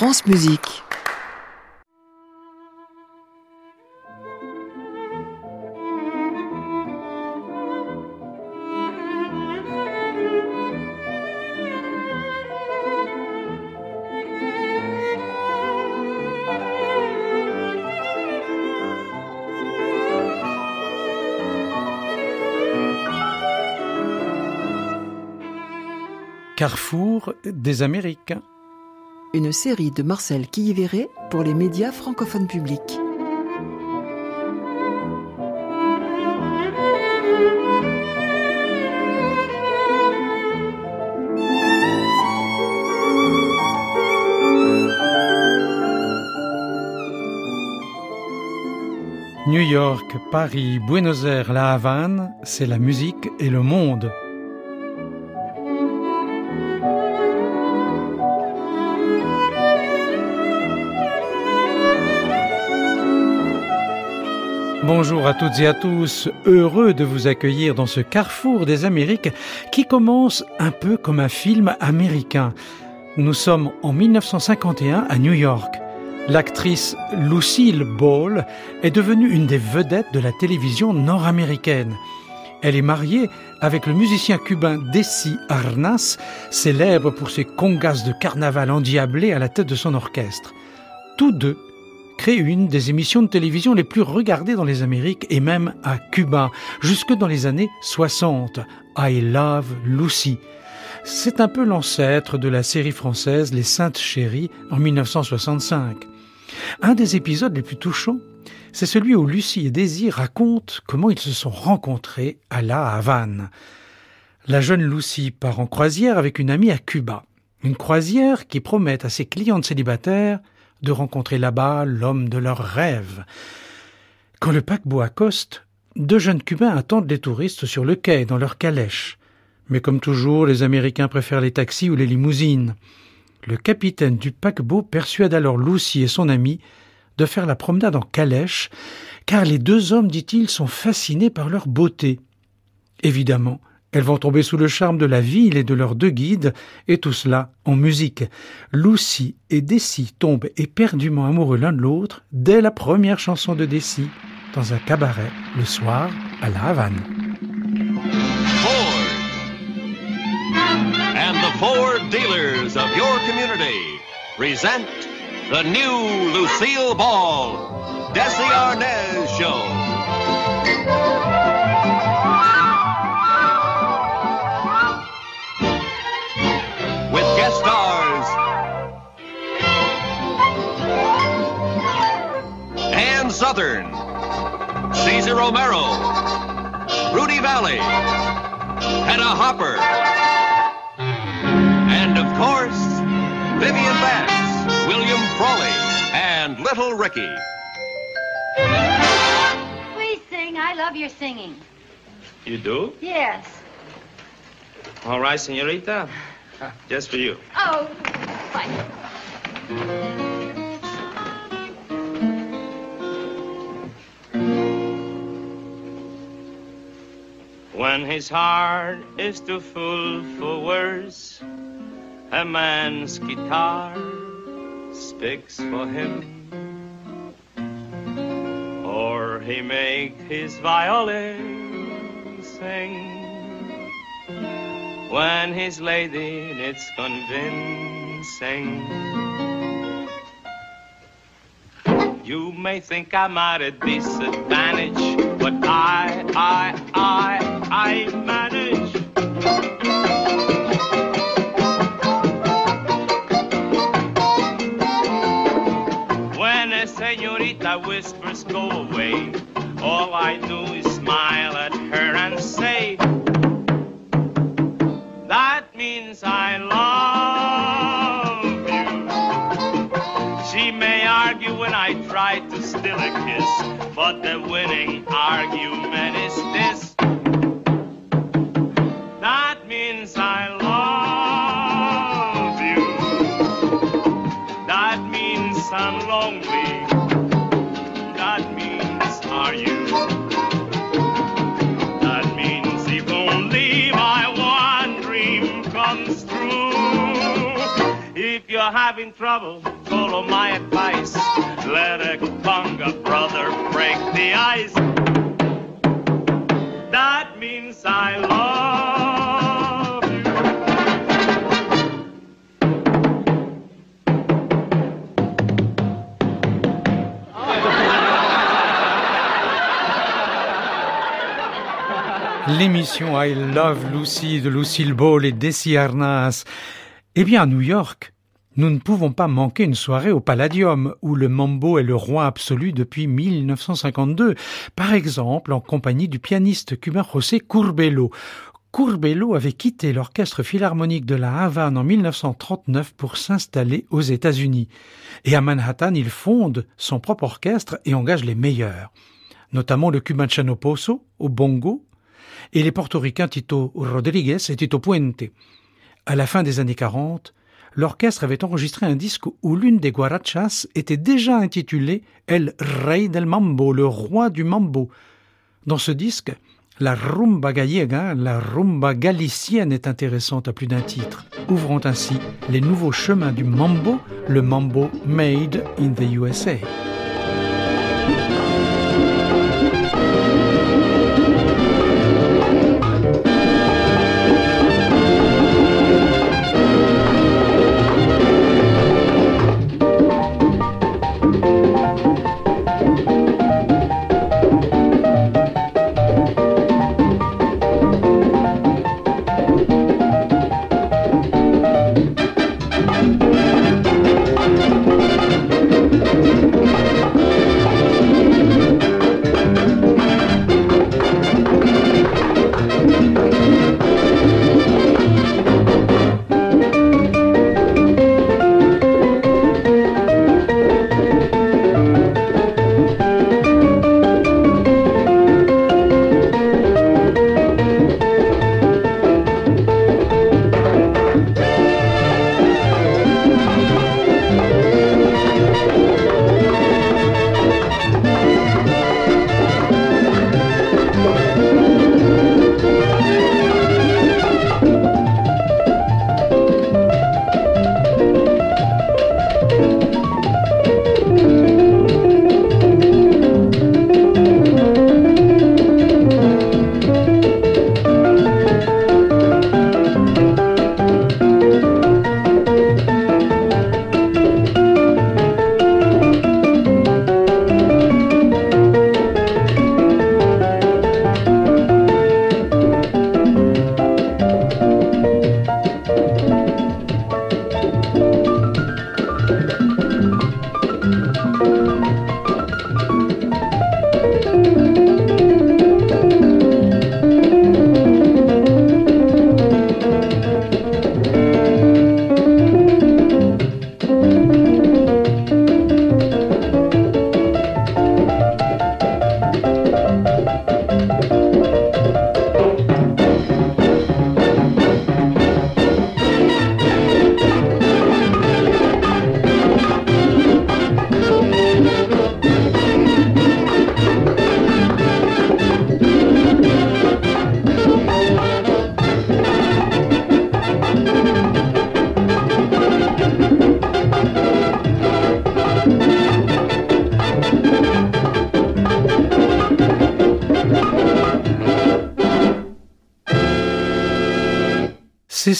France Musique. Carrefour des Amériques. Une série de Marcel Quilliveré pour les médias francophones publics. New York, Paris, Buenos Aires, La Havane, c'est la musique et le monde. Bonjour à toutes et à tous, heureux de vous accueillir dans ce carrefour des Amériques qui commence un peu comme un film américain. Nous sommes en 1951 à New York. L'actrice Lucille Ball est devenue une des vedettes de la télévision nord-américaine. Elle est mariée avec le musicien cubain Desi Arnas, célèbre pour ses congas de carnaval endiablés à la tête de son orchestre. Tous deux créent une des émissions de télévision les plus regardées dans les Amériques et même à Cuba, jusque dans les années 60. I Love Lucy. C'est un peu l'ancêtre de la série française Les Saintes Chéries en 1965. Un des épisodes les plus touchants, c'est celui où Lucie et Daisy racontent comment ils se sont rencontrés à La Havane. La jeune Lucie part en croisière avec une amie à Cuba. Une croisière qui promet à ses clientes célibataires de rencontrer là-bas l'homme de leurs rêves. Quand le paquebot accoste, deux jeunes Cubains attendent les touristes sur le quai dans leur calèche. Mais comme toujours, les Américains préfèrent les taxis ou les limousines. Le capitaine du paquebot persuade alors Lucy et son ami de faire la promenade en calèche, car les deux hommes, dit-il, sont fascinés par leur beauté. Évidemment, elles vont tomber sous le charme de la ville et de leurs deux guides, et tout cela en musique. Lucy et Desi tombent éperdument amoureux l'un de l'autre dès la première chanson de Desi, dans un cabaret, le soir, à La Havane. And the dealers of your community present the new Lucille Ball, Desi Arnaz Show. Ann Southern, Caesar Romero, Rudy Valley, Hannah Hopper, and of course, Vivian Bass, William Frawley, and Little Ricky. Please sing. I love your singing. You do? Yes. All right, senorita. Just for you. Oh, fine. When his heart is too full for words, a man's guitar speaks for him. Or he make his violin sing. When his lady needs convincing. You may think I'm at a disadvantage, but I, I, I, I manage. When a senorita whispers go away, all I do is smile at her and say, That means I love you. She may argue when I try to steal a kiss, but the winning argument is follow my advice. Let a brother break the ice. L'émission I Love Lucy de Lucille Ball et Desi Arnaz. Eh bien, à New York, nous ne pouvons pas manquer une soirée au Palladium, où le mambo est le roi absolu depuis 1952, par exemple en compagnie du pianiste cubain José Curbelo. Curbelo avait quitté l'orchestre philharmonique de la Havane en 1939 pour s'installer aux États-Unis. Et à Manhattan, il fonde son propre orchestre et engage les meilleurs, notamment le cubain Chano Pozo au bongo et les portoricains Tito Rodriguez et Tito Puente. À la fin des années 40, l'orchestre avait enregistré un disque où l'une des guarachas était déjà intitulée El Rey del Mambo, le roi du mambo. Dans ce disque, la rumba gallega, la rumba galicienne est intéressante à plus d'un titre, ouvrant ainsi les nouveaux chemins du mambo, le mambo made in the USA.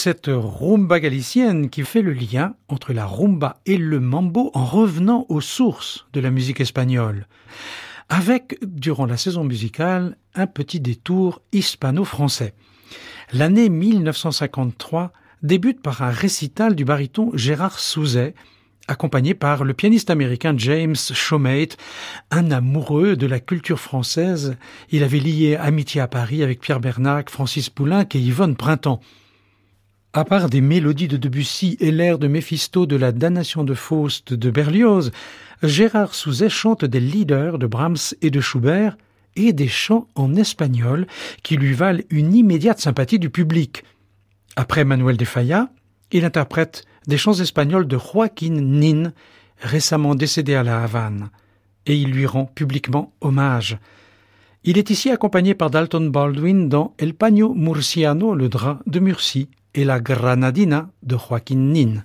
Cette rumba galicienne qui fait le lien entre la rumba et le mambo en revenant aux sources de la musique espagnole, avec, durant la saison musicale, un petit détour hispano-français. L'année 1953 débute par un récital du baryton Gérard Souzet, accompagné par le pianiste américain James Showmate, un amoureux de la culture française. Il avait lié amitié à Paris avec Pierre Bernac, Francis Poulenc et Yvonne Printemps. À part des mélodies de Debussy et l'air de Méphisto de la damnation de Faust de Berlioz, Gérard Souzet chante des leaders de Brahms et de Schubert et des chants en espagnol qui lui valent une immédiate sympathie du public. Après Manuel de Falla, il interprète des chants espagnols de Joaquin Nin, récemment décédé à la Havane, et il lui rend publiquement hommage. Il est ici accompagné par Dalton Baldwin dans El Paño Murciano, le drap de Murcie, et la Granadina de Joaquin Nin.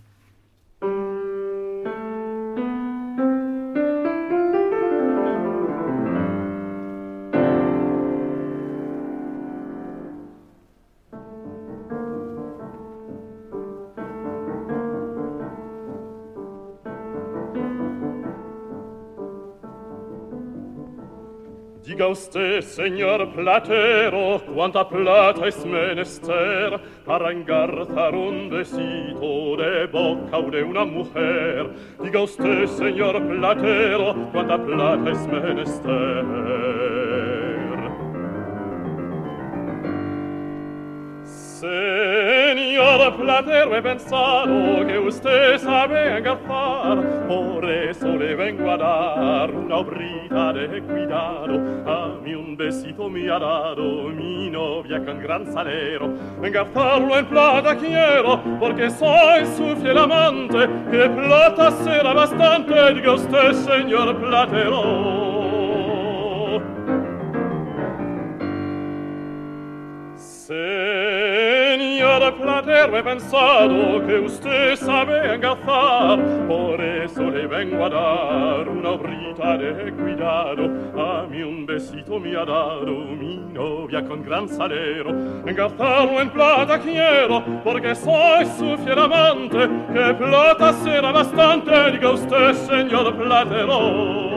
Usted, señor platero, cuánta plata es menester para engarzar un besito de boca o de una mujer. Diga usted, señor platero, cuánta plata es menester. Señor Platero, he pensado que usted sabe agarrar, por eso le vengo a dar una obrita de cuidado. A mí un besito me ha dado mi novia con gran salero. Engarzarlo en plata quiero, porque soy su fiel amante, que plata será bastante, diga usted, señor Platero. al platero he pensado que usted sabe engazar, por eso le vengo a dar una obrita de cuidado. A mí un besito me ha dado mi novia con gran salero. Engazarlo en plata quiero, porque soy su fiel amante, que plata será bastante, diga usted, señor platero.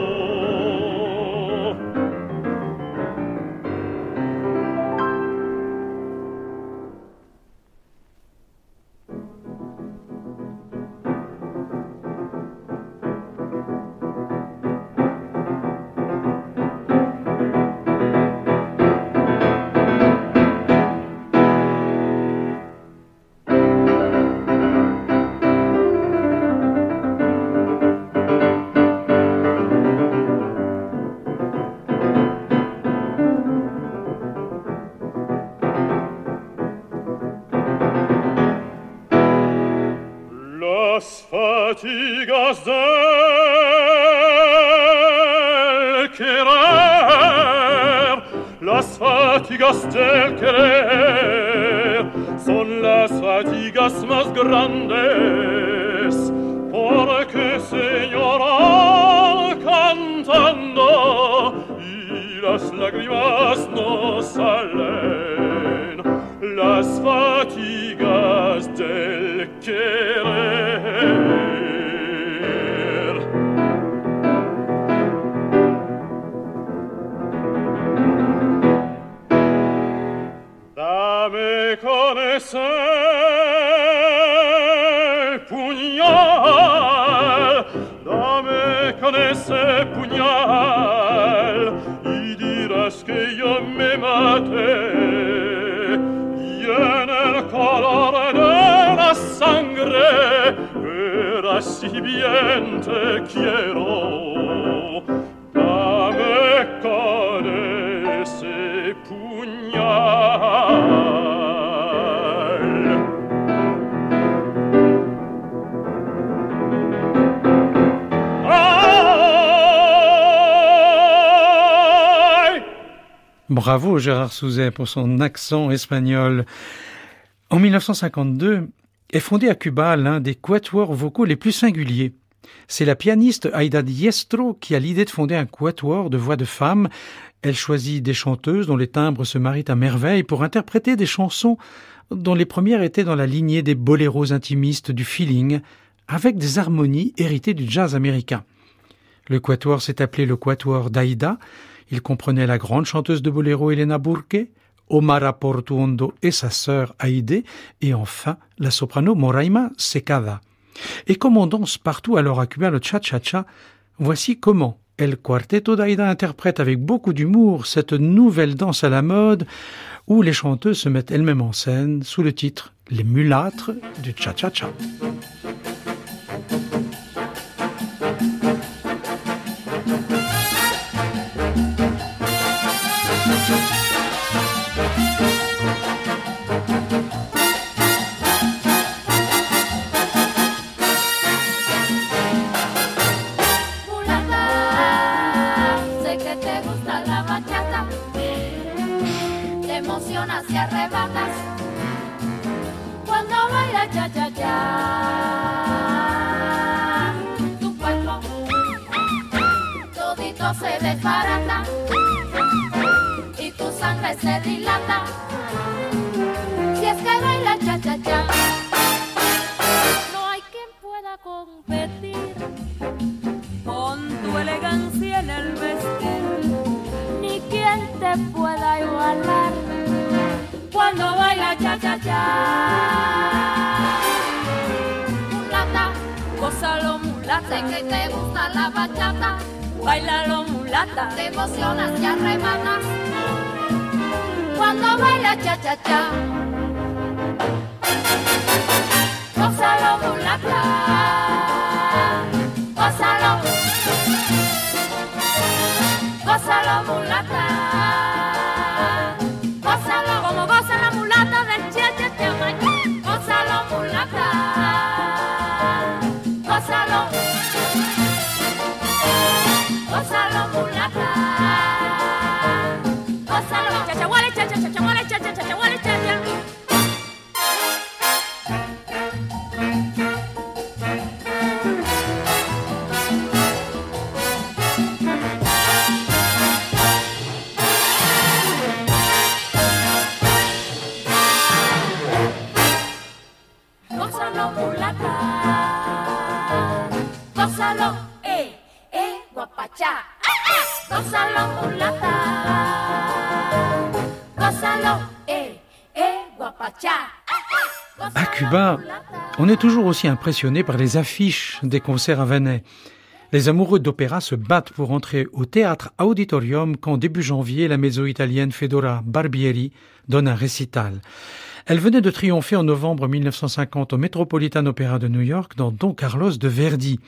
Fatigas del querer, las fatigas del querer son las fatigas más grandes, porque señora cantando y las lágrimas no salen, las fatigas del querer. Verás si bien te quiero. Dame con ese puñal. Bravo Gérard Souzet pour son accent espagnol. En 1952 est fondé à Cuba l'un des quatuors vocaux les plus singuliers. C'est la pianiste Aida Diestro qui a l'idée de fonder un quatuor de voix de femmes. Elle choisit des chanteuses dont les timbres se marient à merveille pour interpréter des chansons dont les premières étaient dans la lignée des boléros intimistes du feeling, avec des harmonies héritées du jazz américain. Le quatuor s'est appelé le quatuor d'Aida, il comprenait la grande chanteuse de boléro Elena Burke, Omar Portuondo et sa sœur Aide, et enfin la soprano Moraima Secada. Et comme on danse partout à Cuba le cha-cha-cha, voici comment El Quarteto d'Aida interprète avec beaucoup d'humour cette nouvelle danse à la mode où les chanteuses se mettent elles-mêmes en scène sous le titre Les mulâtres du cha-cha-cha. Gózalo, eh, eh, guapachá. Ah, ah. Gózalo mulata. Gózalo, eh, eh, guapachá. Ah, ah. À Cuba, on est toujours aussi impressionné par les affiches des concerts havanais. Les amoureux d'opéra se battent pour entrer au théâtre Auditorium quand début janvier, la mezzo-italienne Fedora Barbieri donne un récital. Elle venait de triompher en novembre 1950 au Metropolitan Opera de New York dans Don Carlos de Verdi.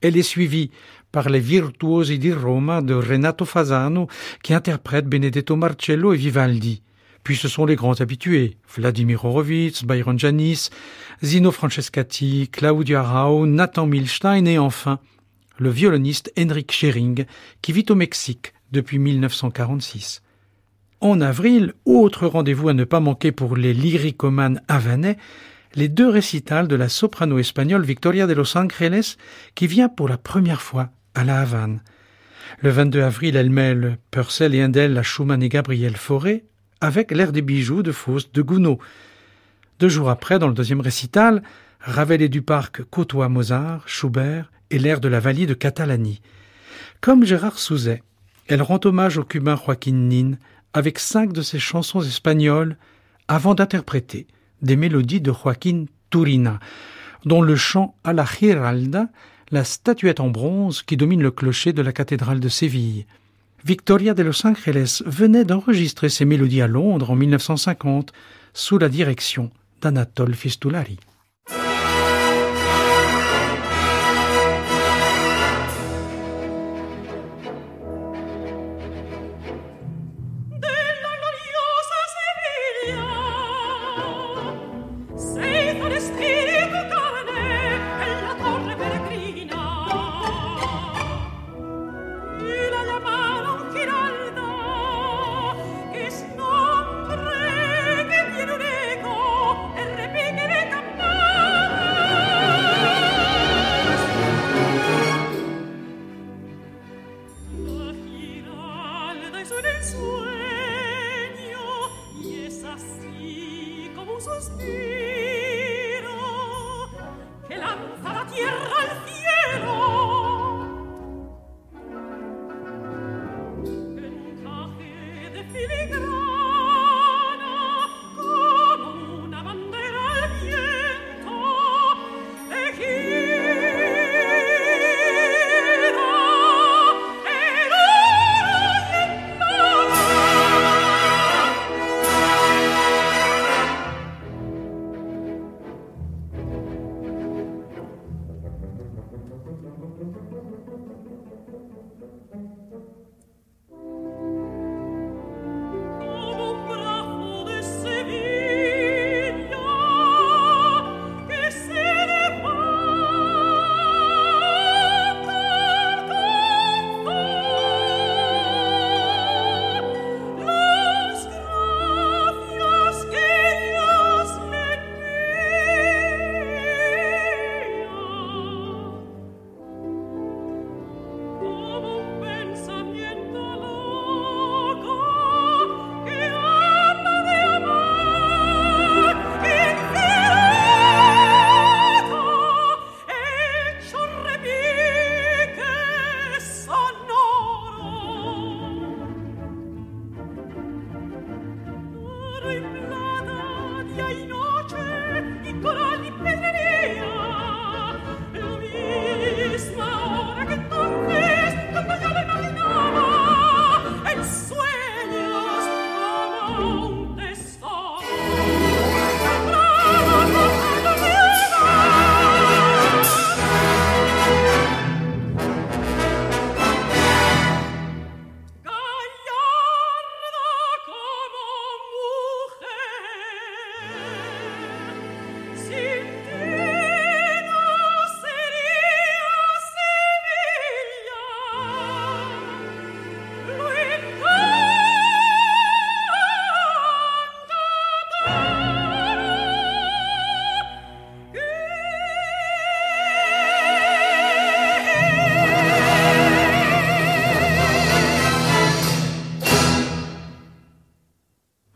Elle est suivie par les Virtuosi di Roma de Renato Fasano qui interprètent Benedetto Marcello et Vivaldi. Puis ce sont les grands habitués, Vladimir Horowitz, Byron Janis, Zino Francescati, Claudia Rao, Nathan Milstein et enfin le violoniste Henrik Schering qui vit au Mexique depuis 1946. En avril, autre rendez-vous à ne pas manquer pour les lyricomanes havanais, les deux récitals de la soprano espagnole Victoria de Los Angeles qui vient pour la première fois à la Havane. Le 22 avril, elle mêle Purcell et Handel à Schumann et Gabriel Fauré avec l'air des bijoux de Faust de Gounod. Deux jours après, dans le deuxième récital, Ravel et Duparc côtoient Mozart, Schubert et l'air de la Vallie de Catalani. Comme Gérard Souzet, elle rend hommage au cubain Joaquin Nin avec cinq de ses chansons espagnoles avant d'interpréter des mélodies de Joaquin Turina, dont le chant à la Giralda, la statuette en bronze qui domine le clocher de la cathédrale de Séville. Victoria de Los Angeles venait d'enregistrer ses mélodies à Londres en 1950 sous la direction d'Anatole Fistulari.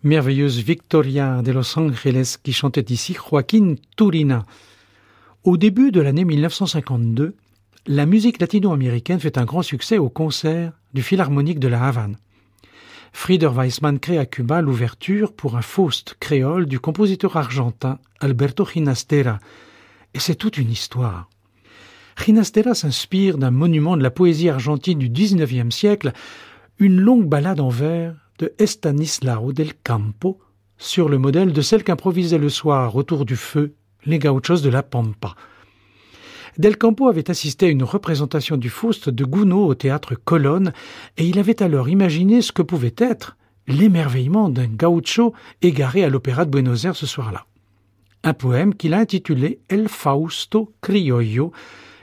Merveilleuse Victoria de Los Angeles qui chantait ici Joaquin Turina. Au début de l'année 1952, la musique latino-américaine fait un grand succès au concert du Philharmonique de la Havane. Frieder Weissmann crée à Cuba l'ouverture pour un Faust créole du compositeur argentin Alberto Ginastera. Et c'est toute une histoire. Ginastera s'inspire d'un monument de la poésie argentine du XIXe siècle, une longue ballade en vers Estanislao del Campo, sur le modèle de celle qu'improvisaient le soir autour du feu les gauchos de la Pampa. Del Campo avait assisté à une représentation du Faust de Gounod au théâtre Colonne, et il avait alors imaginé ce que pouvait être l'émerveillement d'un gaucho égaré à l'opéra de Buenos Aires ce soir-là. Un poème qu'il a intitulé El Fausto Criollo,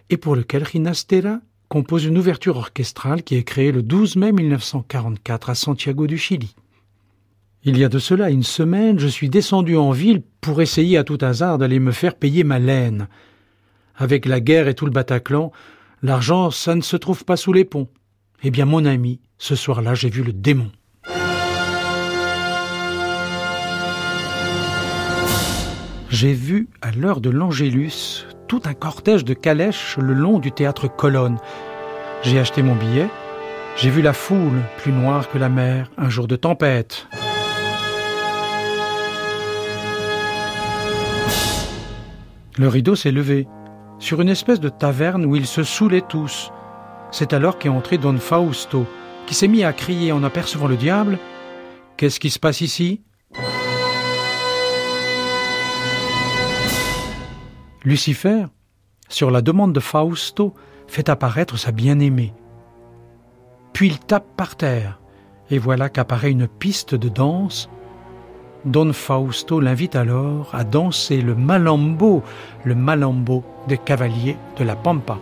et pour lequel Rinastera compose une ouverture orchestrale qui est créée le 12 mai 1944 à Santiago du Chili. Il y a de cela une semaine, je suis descendu en ville pour essayer à tout hasard d'aller me faire payer ma laine. Avec la guerre et tout le Bataclan, l'argent, ça ne se trouve pas sous les ponts. Eh bien, mon ami, ce soir-là, j'ai vu le démon. J'ai vu, à l'heure de l'Angélus, tout un cortège de calèches le long du théâtre Colonne. J'ai acheté mon billet. J'ai vu la foule, plus noire que la mer, un jour de tempête. Le rideau s'est levé, sur une espèce de taverne où ils se saoulaient tous. C'est alors qu'est entré Don Fausto, qui s'est mis à crier en apercevant le diable Qu'est-ce qui se passe ici? Lucifer, sur la demande de Fausto, fait apparaître sa bien-aimée. Puis il tape par terre, et voilà qu'apparaît une piste de danse. Don Fausto l'invite alors à danser le malambo, le malambo des cavaliers de la Pampa.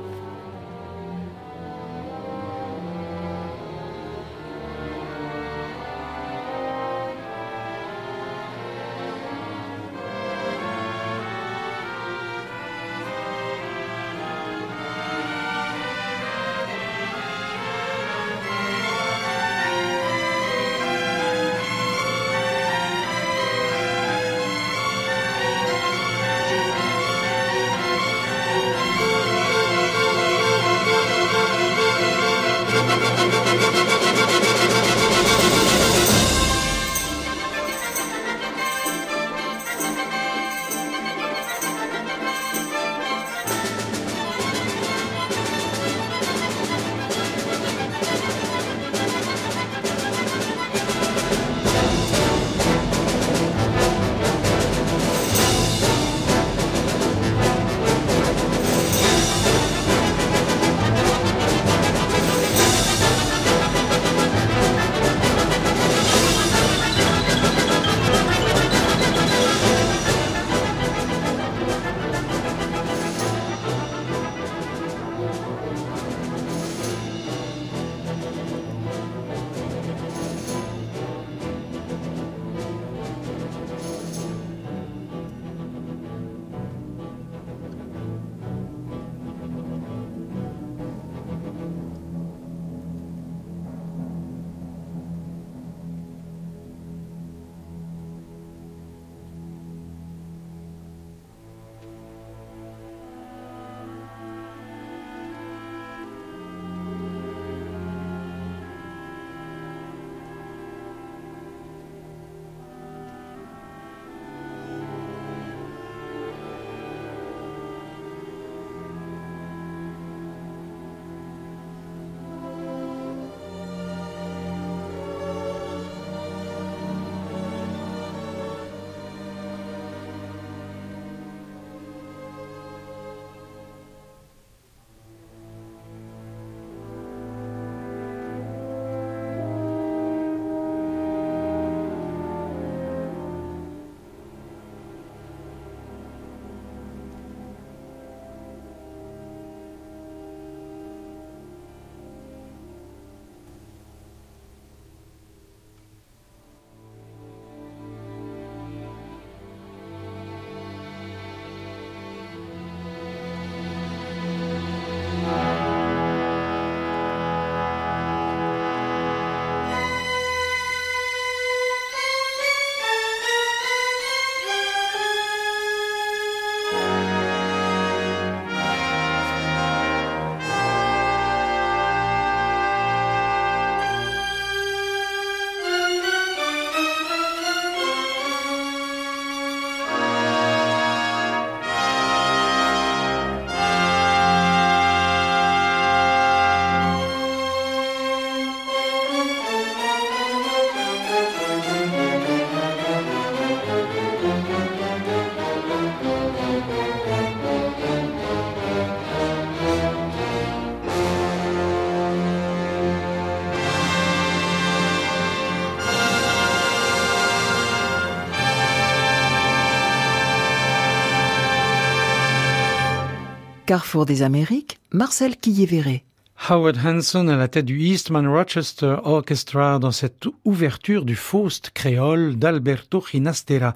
Carrefour des Amériques, Marcel Quillévéré. Howard Hanson à la tête du Eastman Rochester Orchestra dans cette ouverture du Faust créole d'Alberto Ginastera.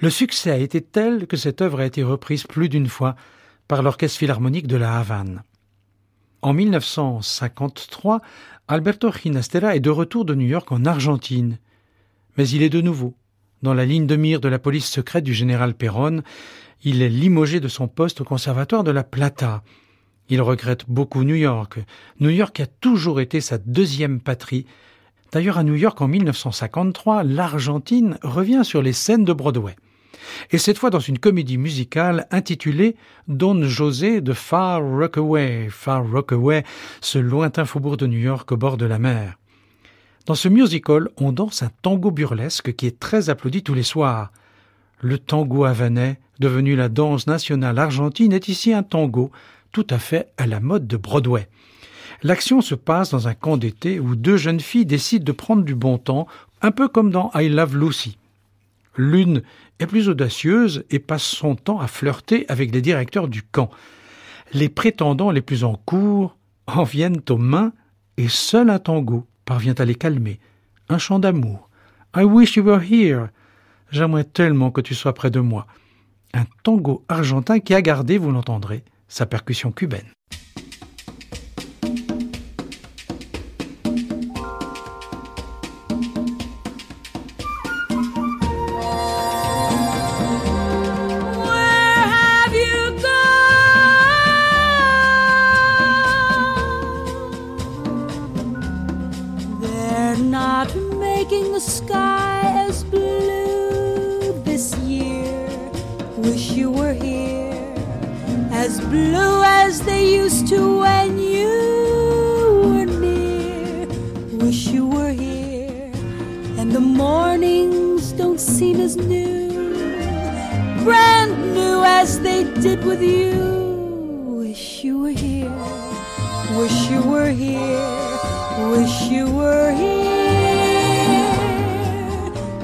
Le succès a été tel que cette œuvre a été reprise plus d'une fois par l'Orchestre philharmonique de la Havane. En 1953, Alberto Ginastera est de retour de New York en Argentine. Mais il est de nouveau dans la ligne de mire de la police secrète du général Perron. Il est limogé de son poste au conservatoire de la Plata. Il regrette beaucoup New York. New York a toujours été sa deuxième patrie. D'ailleurs, à New York, en 1953, l'Argentine revient sur les scènes de Broadway et cette fois dans une comédie musicale intitulée Don José de Far Rockaway, Far Rockaway, ce lointain faubourg de New York au bord de la mer. Dans ce musical, on danse un tango burlesque qui est très applaudi tous les soirs. Le tango havanais, devenu la danse nationale argentine, est ici un tango tout à fait à la mode de Broadway. L'action se passe dans un camp d'été où deux jeunes filles décident de prendre du bon temps, un peu comme dans I Love Lucy. L'une est plus audacieuse et passe son temps à flirter avec les directeurs du camp. Les prétendants les plus en cours en viennent aux mains et seul un tango parvient à les calmer. Un chant d'amour. I wish you were here. J'aimerais tellement que tu sois près de moi. Un tango argentin qui a gardé, vous l'entendrez, sa percussion cubaine. here, and the mornings don't seem as new, brand new as they did with you. Wish you were here, wish you were here, wish you were here.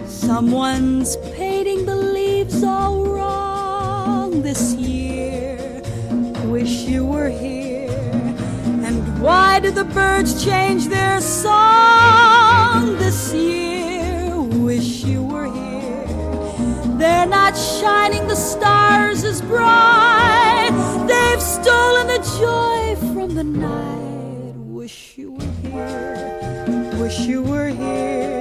Someone's painting the leaves all wrong this year. Wish you were here. Why do the birds change their song? They're not shining the stars as bright. They've stolen the joy from the night. Wish you were here. Wish you were here.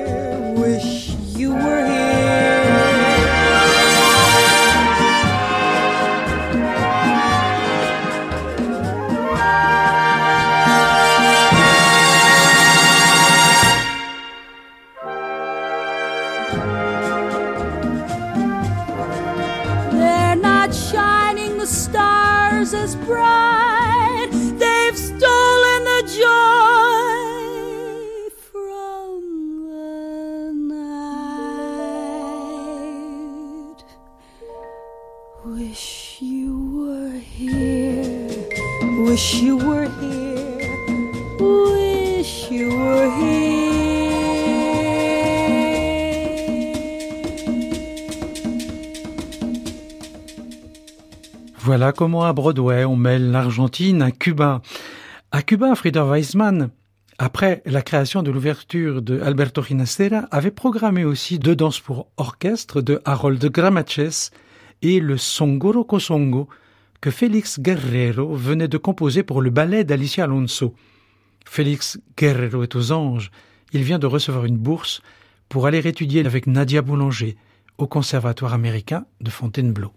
Voilà comment à Broadway on mêle l'Argentine à Cuba. À Cuba, Frieder Weissmann, après la création de l'ouverture de Alberto Ginastera, avait programmé aussi deux danses pour orchestre de Harold Gramaches et le Songoro Kosongo que Félix Guerrero venait de composer pour le ballet d'Alicia Alonso. Félix Guerrero est aux anges. Il vient de recevoir une bourse pour aller étudier avec Nadia Boulanger au Conservatoire américain de Fontainebleau.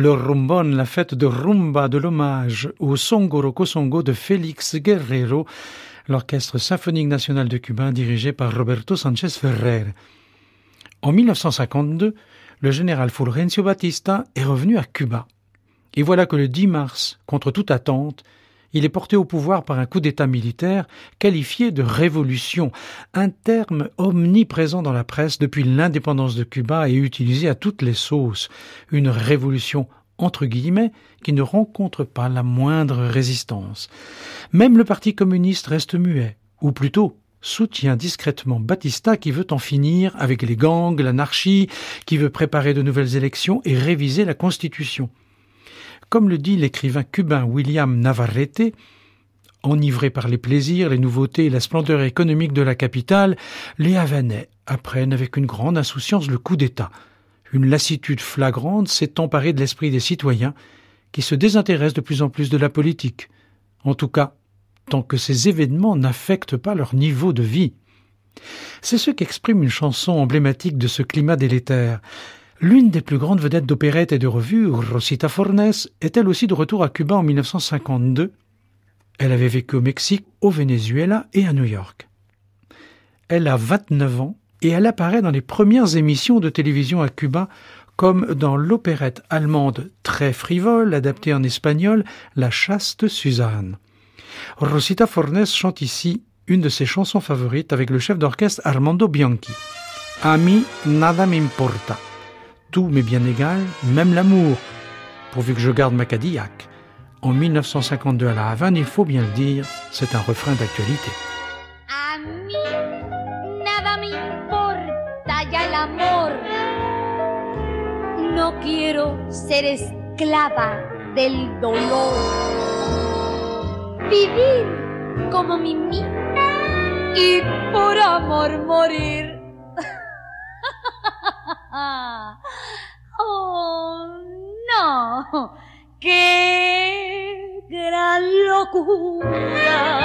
Le rumbon, la fête de rumba de l'hommage au Songoro Kosongo de Félix Guerrero, l'orchestre symphonique national de Cuba dirigé par Roberto Sanchez Ferrer. En 1952, le général Fulgencio Batista est revenu à Cuba. Et voilà que le 10 mars, contre toute attente, il est porté au pouvoir par un coup d'État militaire qualifié de révolution, un terme omniprésent dans la presse depuis l'indépendance de Cuba et utilisé à toutes les sauces, une révolution entre guillemets qui ne rencontre pas la moindre résistance. Même le Parti communiste reste muet, ou plutôt soutient discrètement Batista qui veut en finir avec les gangs, l'anarchie, qui veut préparer de nouvelles élections et réviser la Constitution. Comme le dit l'écrivain cubain William Navarrete, enivrés par les plaisirs, les nouveautés et la splendeur économique de la capitale, les Havanais apprennent avec une grande insouciance le coup d'État. Une lassitude flagrante s'est emparée de l'esprit des citoyens, qui se désintéressent de plus en plus de la politique. En tout cas, tant que ces événements n'affectent pas leur niveau de vie. C'est ce qu'exprime une chanson emblématique de ce climat délétère. L'une des plus grandes vedettes d'opérette et de revue, Rosita Fornes, est elle aussi de retour à Cuba en 1952. Elle avait vécu au Mexique, au Venezuela et à New York. Elle a 29 ans et elle apparaît dans les premières émissions de télévision à Cuba, comme dans l'opérette allemande très frivole, adaptée en espagnol, La chaste Suzanne. Rosita Fornes chante ici une de ses chansons favorites avec le chef d'orchestre Armando Bianchi. A mí nada me importa tout m'est bien égal, même l'amour, pourvu que je garde ma Cadillac. En 1952 à La Havane, il faut bien le dire, c'est un refrain d'actualité. No quiero ser esclava del dolor. Vivir como Mimi y por amor morir. Oh, no. ¡Qué gran locura!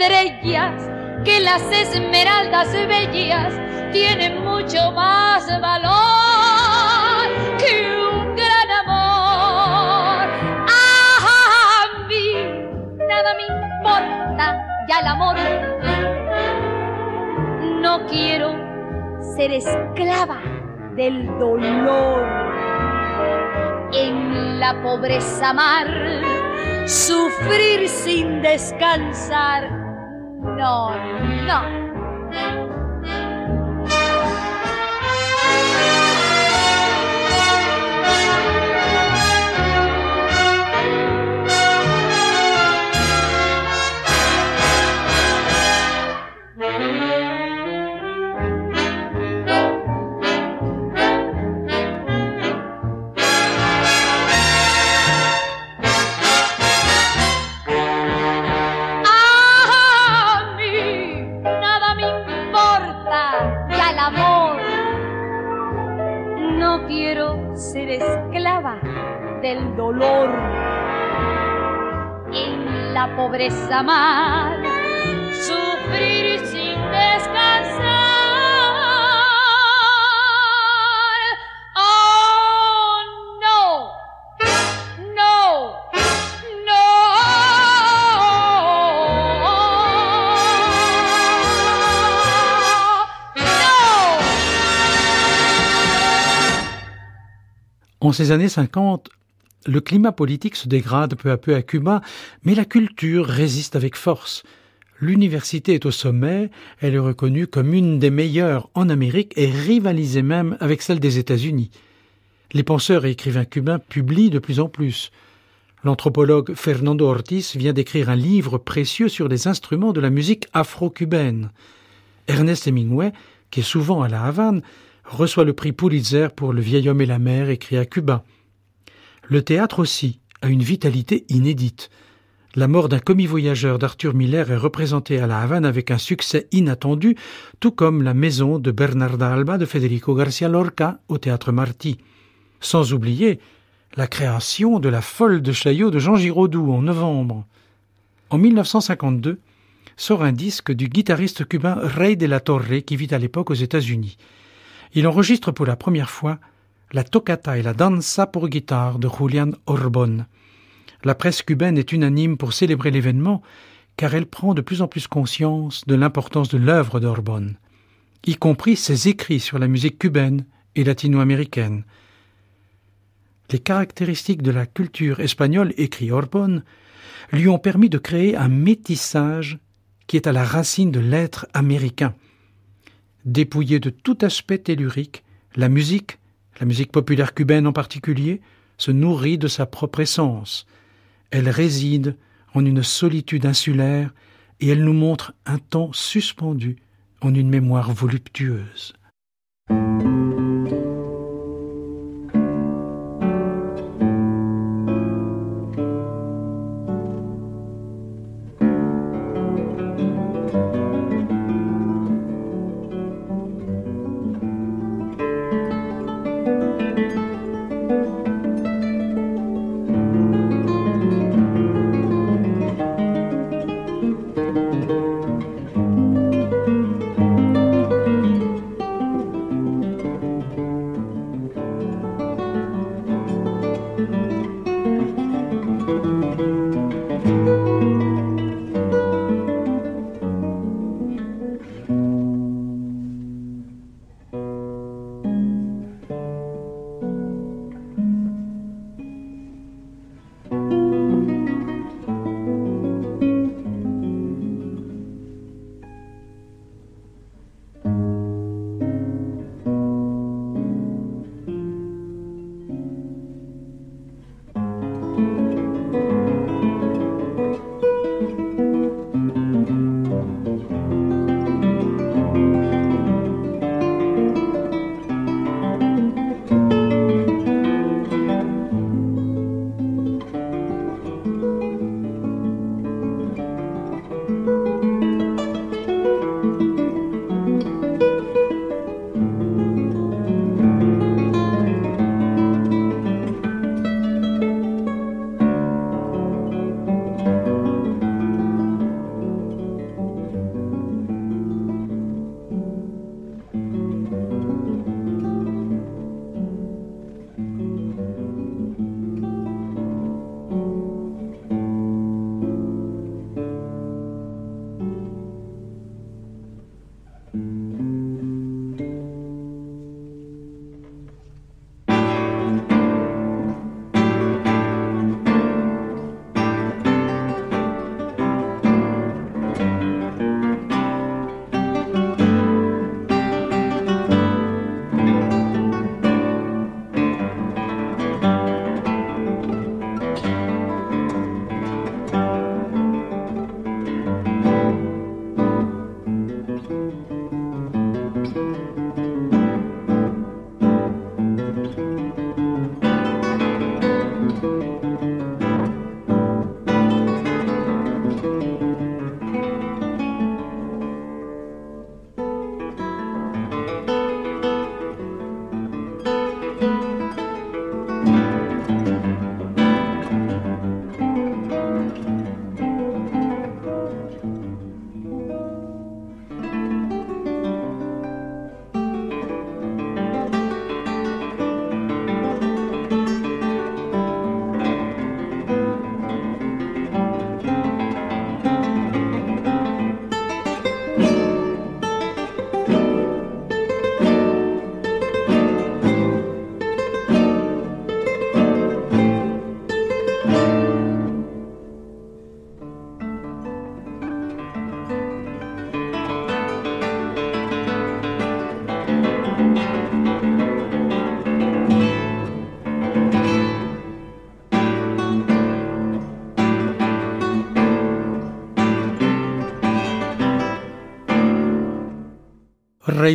Estrellas, que las esmeraldas bellas tienen mucho más valor que un gran amor. A mí nada me importa ya el amor. No quiero ser esclava del dolor. En la pobreza amar, sufrir sin descansar. No, no. En ces années 50, le climat politique se dégrade peu à peu à Cuba, mais la culture résiste avec force. L'université est au sommet, elle est reconnue comme une des meilleures en Amérique et rivalisée même avec celle des États-Unis. Les penseurs et écrivains cubains publient de plus en plus. L'anthropologue Fernando Ortiz vient d'écrire un livre précieux sur les instruments de la musique afro-cubaine. Ernest Hemingway, qui est souvent à La Havane, reçoit le prix Pulitzer pour Le vieil homme et la mer écrit à Cuba. Le théâtre aussi a une vitalité inédite. La mort d'un commis-voyageur d'Arthur Miller est représentée à La Havane avec un succès inattendu, tout comme La maison de Bernarda Alba de Federico Garcia Lorca au théâtre Marty. Sans oublier la création de La folle de Chaillot de Jean Giraudoux en novembre. En 1952, sort un disque du guitariste cubain Rey de la Torre qui vit à l'époque aux États-Unis. Il enregistre pour la première fois la toccata et la danza pour guitare de Julian Orbon. La presse cubaine est unanime pour célébrer l'événement car elle prend de plus en plus conscience de l'importance de l'œuvre d'Orbon, y compris ses écrits sur la musique cubaine et latino-américaine. Les caractéristiques de la culture espagnole, écrit Orbon, lui ont permis de créer un métissage qui est à la racine de l'être américain. Dépouillée de tout aspect tellurique, la musique, la musique populaire cubaine en particulier, se nourrit de sa propre essence. Elle réside en une solitude insulaire et elle nous montre un temps suspendu en une mémoire voluptueuse.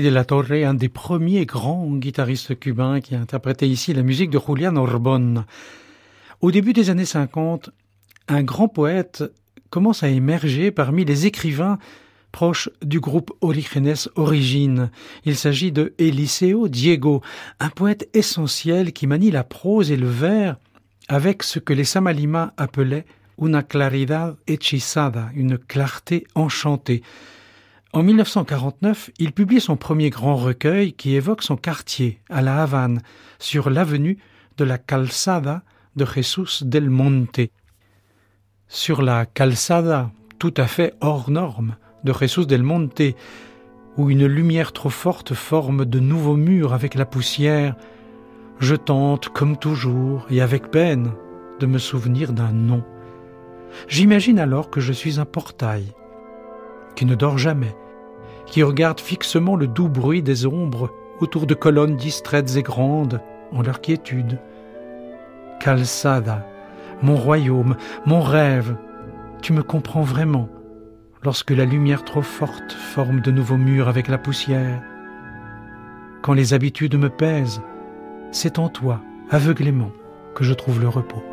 De la Torre, un des premiers grands guitaristes cubains qui a interprété ici la musique de Julian Orbon. Au début des années 50, un grand poète commence à émerger parmi les écrivains proches du groupe Origenes Origine. Il s'agit de Eliseo Diego, un poète essentiel qui manie la prose et le vers avec ce que les Samalima appelaient una claridad hechizada, une clarté enchantée. En 1949, il publie son premier grand recueil qui évoque son quartier à La Havane, sur l'avenue de la Calzada de Jesús del Monte. Sur la Calzada, tout à fait hors norme, de Jesús del Monte, où une lumière trop forte forme de nouveaux murs avec la poussière, je tente, comme toujours, et avec peine, de me souvenir d'un nom. J'imagine alors que je suis un portail, qui ne dort jamais, qui regarde fixement le doux bruit des ombres autour de colonnes distraites et grandes en leur quiétude. Calzada, mon royaume, mon rêve, tu me comprends vraiment lorsque la lumière trop forte forme de nouveaux murs avec la poussière. Quand les habitudes me pèsent, c'est en toi, aveuglément, que je trouve le repos.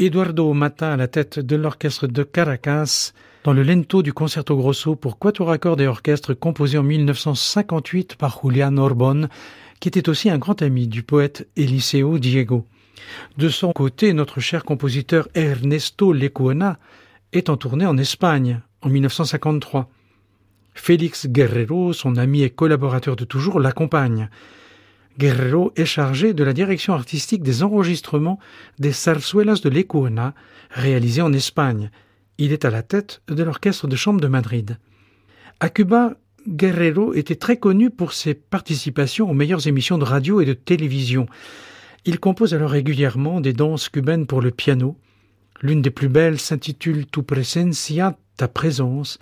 Eduardo Mata à la tête de l'orchestre de Caracas dans le lento du concerto grosso pour quatuor à cordes et orchestre composé en 1958 par Julian Orbon, qui était aussi un grand ami du poète Eliseo Diego. De son côté, notre cher compositeur Ernesto Lecuona est en tournée en Espagne en 1953. Félix Guerrero, son ami et collaborateur de toujours, l'accompagne. Guerrero est chargé de la direction artistique des enregistrements des Zarzuelas de Lecuona réalisés en Espagne. Il est à la tête de l'orchestre de chambre de Madrid. À Cuba, Guerrero était très connu pour ses participations aux meilleures émissions de radio et de télévision. Il compose alors régulièrement des danses cubaines pour le piano. L'une des plus belles s'intitule Tu presencia, ta présence.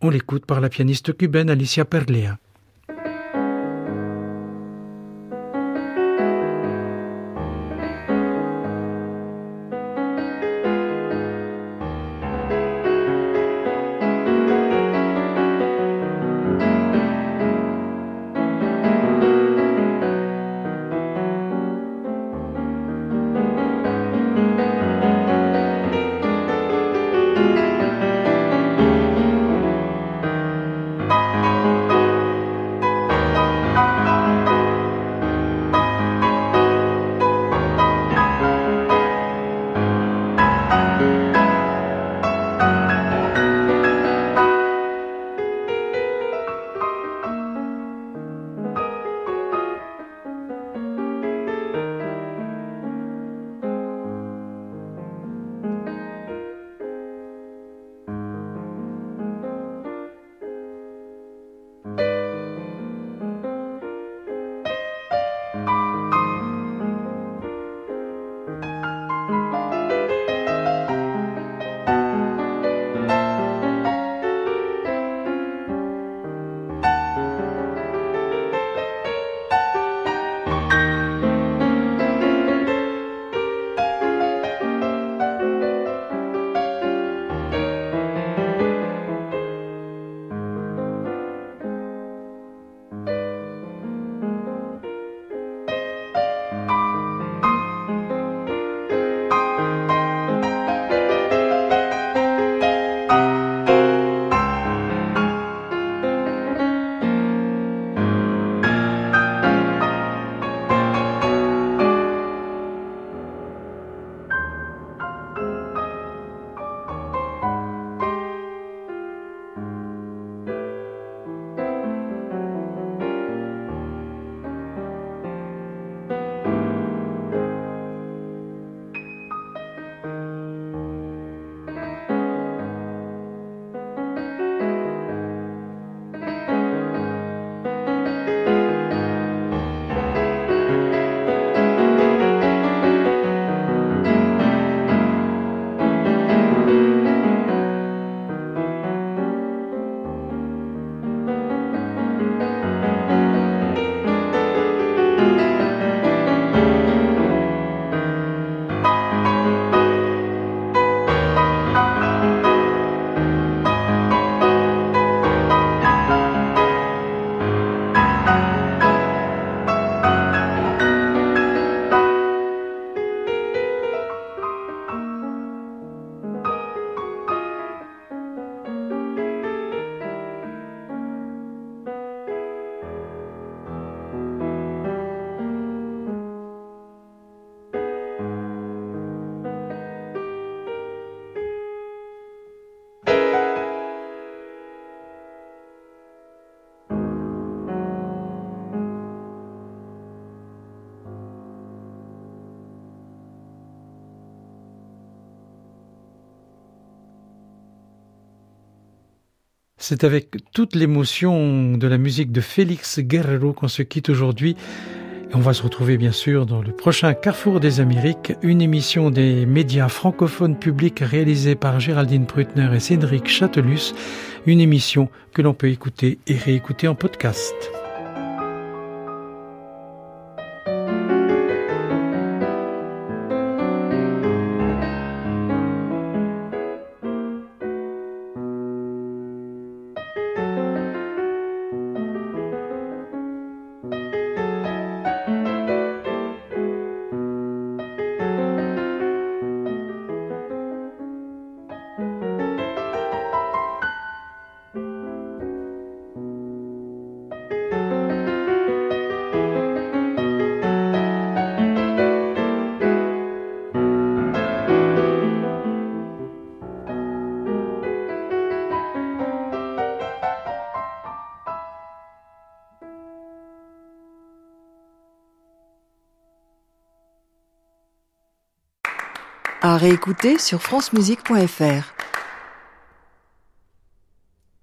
On l'écoute par la pianiste cubaine Alicia Perlea. C'est avec toute l'émotion de la musique de Félix Guerrero qu'on se quitte aujourd'hui. On va se retrouver bien sûr dans le prochain Carrefour des Amériques, une émission des médias francophones publics réalisée par Géraldine Prutner et Cédric Châtelus, une émission que l'on peut écouter et réécouter en podcast. Réécouter sur francemusique.fr.